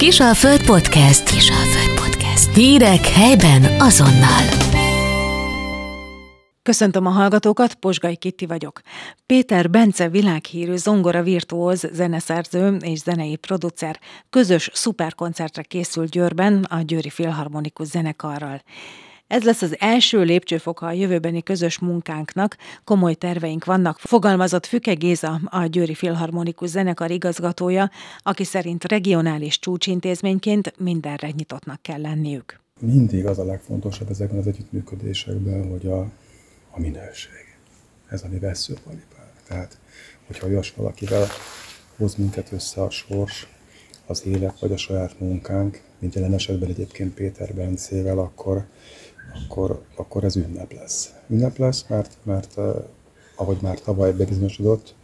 Kisalföld Podcast. Kisalföld Podcast. Hírek helyben azonnal. Köszöntöm a hallgatókat, Posgai Kitti vagyok. Péter Bence világhírű zongora virtuóz, zeneszerző és zenei producer közös szuperkoncertre készült Győrben a Győri Filharmonikus Zenekarral. Ez lesz az első lépcsőfoka a jövőbeni közös munkánknak, komoly terveink vannak, fogalmazott Füke Géza, a Győri Filharmonikus Zenekar igazgatója, aki szerint regionális csúcsintézményként mindenre nyitottnak kell lenniük. Mindig az a legfontosabb ezekben az együttműködésekben, hogy a, a minőség. Ez a mi veszőparipánk. Tehát, hogyha olyas valakivel hoz minket össze a sors, az élet vagy a saját munkánk, mint jelen esetben egyébként Péter Bencével, akkor, akkor, akkor ez ünnep lesz. Ünnep lesz, mert, mert ahogy már tavaly bebizonyosodott,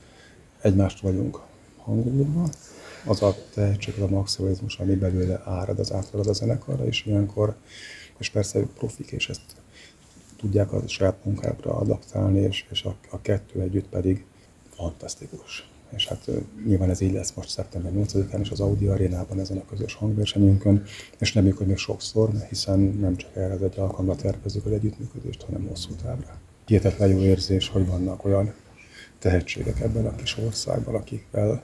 egymást vagyunk hangulva, az a tehetség, az a maximalizmus, ami belőle árad, az átad a zenekarra, és ilyenkor, és persze ők profik, és ezt tudják a saját munkákra adaptálni, és, és a, a kettő együtt pedig fantasztikus. És hát nyilván ez így lesz most szeptember 8-án is az Audi Arénában ezen a közös hangversenyünkön, és nem hogy még sokszor, hiszen nem csak erre az egy alkalomra tervezzük az együttműködést, hanem hosszú távra. Hihetetlen jó érzés, hogy vannak olyan tehetségek ebben a kis országban, akikkel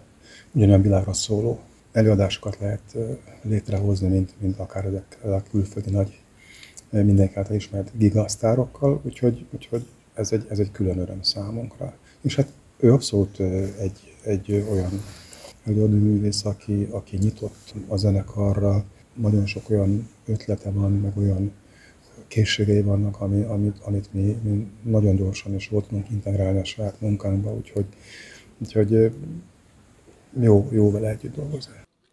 ugyanolyan világra szóló előadásokat lehet létrehozni, mint, mint akár ezek a külföldi nagy mindenki által ismert gigasztárokkal, úgyhogy, úgyhogy ez, egy, ez egy külön öröm számunkra. És hát ő abszolút egy, egy olyan előadóművész, aki, aki nyitott a zenekarra, nagyon sok olyan ötlete van, meg olyan készségei vannak, ami, amit, amit mi, mi nagyon gyorsan és volt tudunk integrálni a saját munkánkba, úgyhogy, úgyhogy jó, jó vele együtt dolgozni.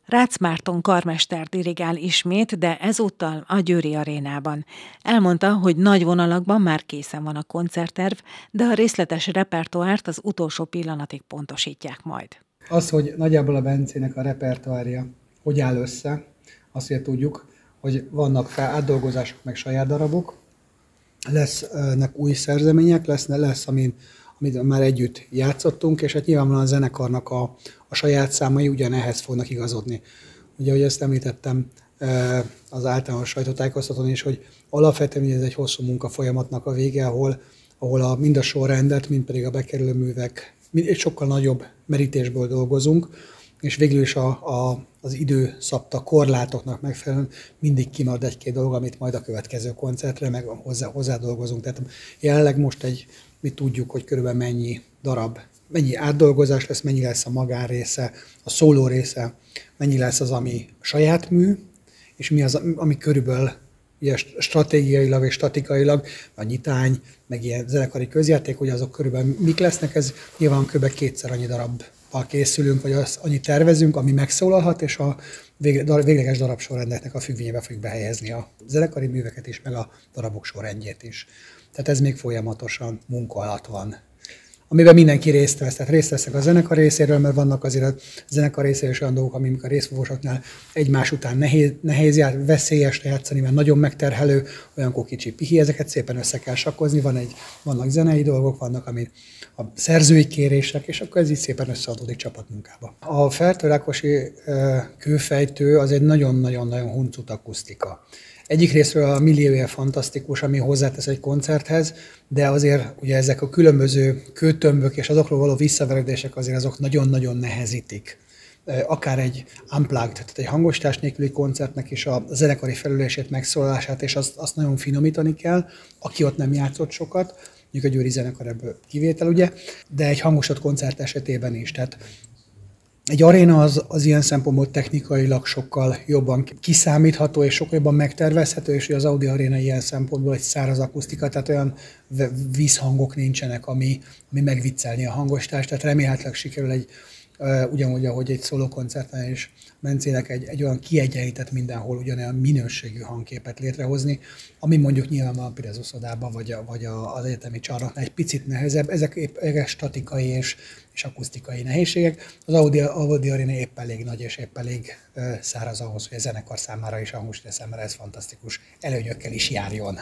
Rácz Márton karmester dirigál ismét, de ezúttal a Győri arénában. Elmondta, hogy nagy vonalakban már készen van a koncertterv, de a részletes repertoárt az utolsó pillanatig pontosítják majd. Az, hogy nagyjából a Bencének a repertoárja hogy áll össze, azt tudjuk, hogy vannak fel átdolgozások, meg saját darabok, lesznek új szerzemények, lesz, lesz amin, amit már együtt játszottunk, és hát nyilvánvalóan a zenekarnak a, a saját számai ugyanehhez fognak igazodni. Ugye, ahogy ezt említettem az általános sajtótájékoztatón is, hogy alapvetően ez egy hosszú munka folyamatnak a vége, ahol, ahol a, mind a sorrendet, mind pedig a bekerülő művek egy sokkal nagyobb merítésből dolgozunk, és végül is a, a, az idő korlátoknak megfelelően mindig kimarad egy-két dolog, amit majd a következő koncertre meg hozzá, hozzá dolgozunk. Tehát jelenleg most egy, mi tudjuk, hogy körülbelül mennyi darab, mennyi átdolgozás lesz, mennyi lesz a magánrésze, a szóló része, mennyi lesz az, ami saját mű, és mi az, ami körülbelül ugye stratégiailag és statikailag, a nyitány, meg ilyen zenekari közjáték, hogy azok körülbelül mik lesznek, ez nyilván kb. kétszer annyi darab készülünk, vagy az, annyi tervezünk, ami megszólalhat, és a végleges darabsorrendeknek a függvényébe fogjuk behelyezni a zenekari műveket is, meg a darabok sorrendjét is. Tehát ez még folyamatosan munka alatt van amiben mindenki részt vesz. Tehát részt veszek a zenekar részéről, mert vannak azért a zenekar részéről is olyan dolgok, amik a részfogósoknál egymás után nehéz, nehéz jár, veszélyes játszani, mert nagyon megterhelő, olyankor kicsi pihi, ezeket szépen össze kell sakkozni, van egy, vannak zenei dolgok, vannak, ami a szerzői kérések, és akkor ez így szépen összeadódik csapatmunkába. A Fertőrákosi kőfejtő az egy nagyon-nagyon-nagyon huncut akusztika. Egyik részről a milliója fantasztikus, ami hozzátesz egy koncerthez, de azért ugye ezek a különböző kőtömbök és azokról való visszaveredések azért azok nagyon-nagyon nehezítik akár egy unplugged, tehát egy hangostás nélküli koncertnek is a zenekari felülését, megszólalását, és azt, azt nagyon finomítani kell, aki ott nem játszott sokat, mondjuk a Győri zenekar ebből kivétel, ugye, de egy hangosat koncert esetében is. Tehát egy aréna az, az ilyen szempontból technikailag sokkal jobban kiszámítható és sokkal jobban megtervezhető, és az Audi Aréna ilyen szempontból egy száraz akusztika, tehát olyan vízhangok nincsenek, ami, ami megviccelni a hangostást, tehát remélhetőleg sikerül egy ugyanúgy, ahogy egy szólókoncerten is Mencének egy, egy olyan kiegyenlített mindenhol ugyanolyan minőségű hangképet létrehozni, ami mondjuk nyilvánvalóan a Pirezuszodában vagy, a, vagy a, az egyetemi csarnoknál egy picit nehezebb. Ezek épp statikai és, és akusztikai nehézségek. Az Audi, Audi Arena épp elég nagy és épp elég száraz ahhoz, hogy a zenekar számára és a hangosítás számára ez fantasztikus előnyökkel is járjon.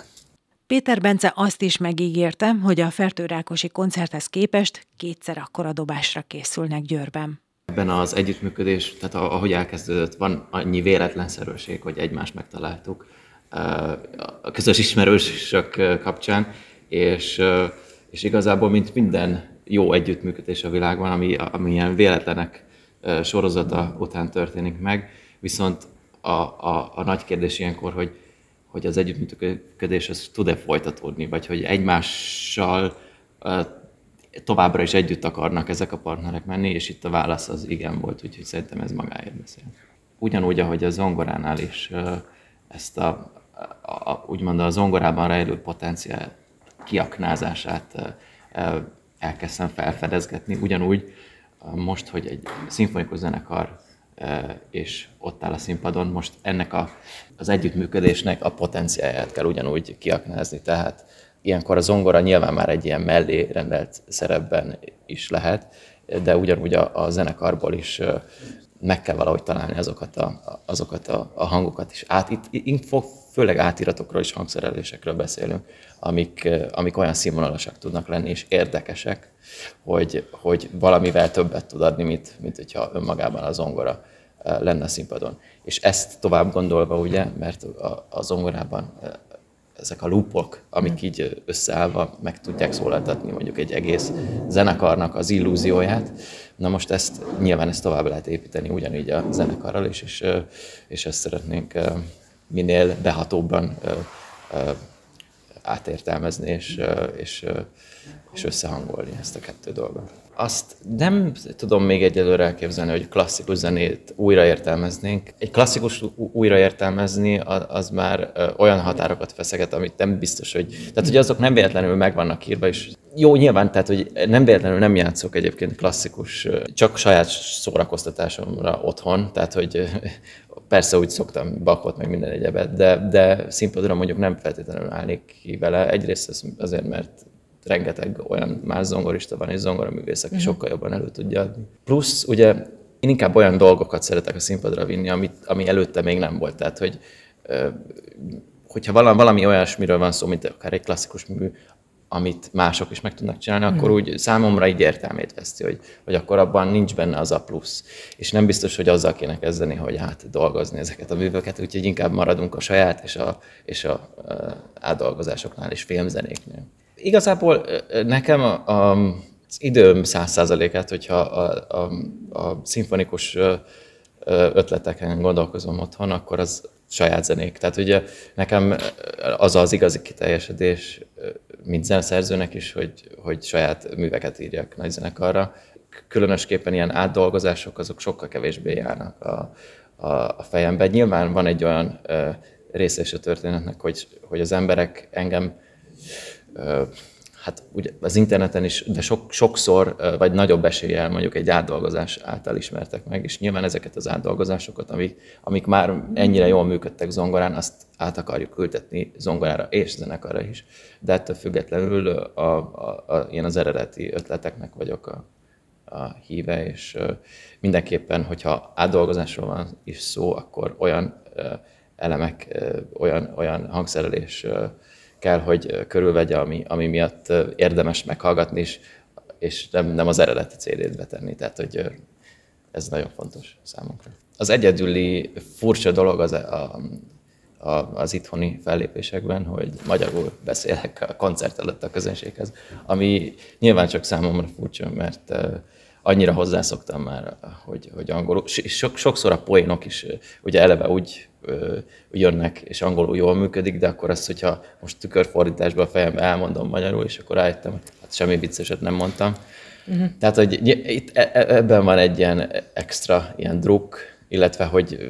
Péter Bence azt is megígérte, hogy a fertőrákosi koncerthez képest kétszer akkora dobásra készülnek Győrben. Ebben az együttműködés, tehát ahogy elkezdődött, van annyi véletlenszerűség, hogy egymást megtaláltuk a közös ismerősök kapcsán, és, és igazából, mint minden jó együttműködés a világban, ami, ami ilyen véletlenek sorozata után történik meg, viszont a, a, a nagy kérdés ilyenkor, hogy, hogy az együttműködés az tud-e folytatódni, vagy hogy egymással továbbra is együtt akarnak ezek a partnerek menni, és itt a válasz az igen volt, úgyhogy szerintem ez magáért beszél. Ugyanúgy, ahogy a zongoránál is ezt a, a, a úgymond a zongorában rejlő potenciál kiaknázását elkezdtem felfedezgetni, ugyanúgy most, hogy egy szimfonikus zenekar és ott áll a színpadon, most ennek a, az együttműködésnek a potenciáját kell ugyanúgy kiaknázni, tehát ilyenkor a zongora nyilván már egy ilyen mellé rendelt szerepben is lehet, de ugyanúgy a, a zenekarból is meg kell valahogy találni azokat a, azokat a, a hangokat is. Át, itt, itt főleg átiratokról és hangszerelésekről beszélünk, amik, amik olyan színvonalasak tudnak lenni, és érdekesek, hogy, hogy valamivel többet tud adni, mint, mint hogyha önmagában a zongora lenne a színpadon. És ezt tovább gondolva, ugye, mert a, a zongorában ezek a lúpok, amik így összeállva meg tudják szólaltatni mondjuk egy egész zenekarnak az illúzióját. Na most ezt nyilván ezt tovább lehet építeni ugyanígy a zenekarral is, és, és ezt szeretnénk minél behatóbban átértelmezni és, és, és összehangolni ezt a kettő dolgot. Azt nem tudom még egyelőre elképzelni, hogy klasszikus zenét újraértelmeznénk. Egy klasszikus újraértelmezni az már olyan határokat feszeget, amit nem biztos, hogy... Tehát, hogy azok nem véletlenül meg vannak írva, és jó, nyilván, tehát, hogy nem véletlenül nem játszok egyébként klasszikus, csak saját szórakoztatásomra otthon, tehát, hogy persze úgy szoktam bakot, meg minden egyebet, de, de színpadra mondjuk nem feltétlenül állnék ki vele. Egyrészt azért, mert rengeteg olyan más zongorista van, és zongoraművész, aki uh-huh. sokkal jobban elő tudja adni. Plusz ugye én inkább olyan dolgokat szeretek a színpadra vinni, amit, ami előtte még nem volt. Tehát, hogy hogyha valami, valami olyasmiről van szó, mint akár egy klasszikus mű, amit mások is meg tudnak csinálni, mm. akkor úgy számomra így értelmét veszti, hogy, hogy akkor abban nincs benne az a plusz. És nem biztos, hogy azzal kéne kezdeni, hogy hát dolgozni ezeket a műveket, úgyhogy inkább maradunk a saját és a, és a, a átdolgozásoknál és filmzenéknél. Igazából nekem a, a, az időm száz százalékát, hogyha a, a, a szimfonikus ötleteken gondolkozom otthon, akkor az saját zenék. Tehát ugye nekem az az igazi kiteljesedés, mint zeneszerzőnek is, hogy, hogy saját műveket írjak nagy zenekarra. Különösképpen ilyen átdolgozások, azok sokkal kevésbé járnak a, a, a fejembe. Nyilván van egy olyan része is a történetnek, hogy, hogy az emberek engem hát ugye az interneten is, de sok, sokszor, vagy nagyobb eséllyel mondjuk egy átdolgozás által ismertek meg, és nyilván ezeket az átdolgozásokat, amik, amik már ennyire jól működtek zongorán, azt át akarjuk ültetni zongorára és zenekarra is. De ettől függetlenül a, a, a, én az eredeti ötleteknek vagyok a, a híve, és mindenképpen, hogyha átdolgozásról van is szó, akkor olyan elemek, olyan, olyan hangszerelés kell, hogy körülvegye, ami, ami miatt érdemes meghallgatni, és, és nem, nem az eredeti CD-t betenni. Tehát, hogy ez nagyon fontos számunkra. Az egyedüli furcsa dolog az, a, a, az itthoni fellépésekben, hogy magyarul beszélek a koncert előtt a közönséghez, ami nyilván csak számomra furcsa, mert annyira hozzászoktam már, hogy, hogy angolul, sok, sokszor a poénok is ugye eleve úgy jönnek, és angolul jól működik, de akkor azt, hogyha most tükörfordításban a fejembe elmondom magyarul, és akkor rájöttem, hát semmi vicceset nem mondtam. Uh-huh. Tehát, hogy itt e, e, ebben van egy ilyen extra ilyen druk, illetve, hogy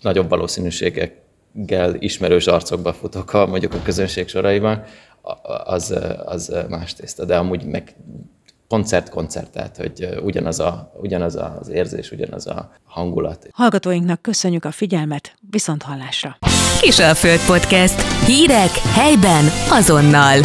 nagyobb valószínűséggel ismerős arcokba futok a, mondjuk a közönség soraiban, az, az más tészta, de amúgy meg koncert-koncert, tehát hogy ugyanaz, a, ugyanaz az érzés, ugyanaz a hangulat. Hallgatóinknak köszönjük a figyelmet, viszont hallásra! Föld Podcast. Hírek helyben azonnal.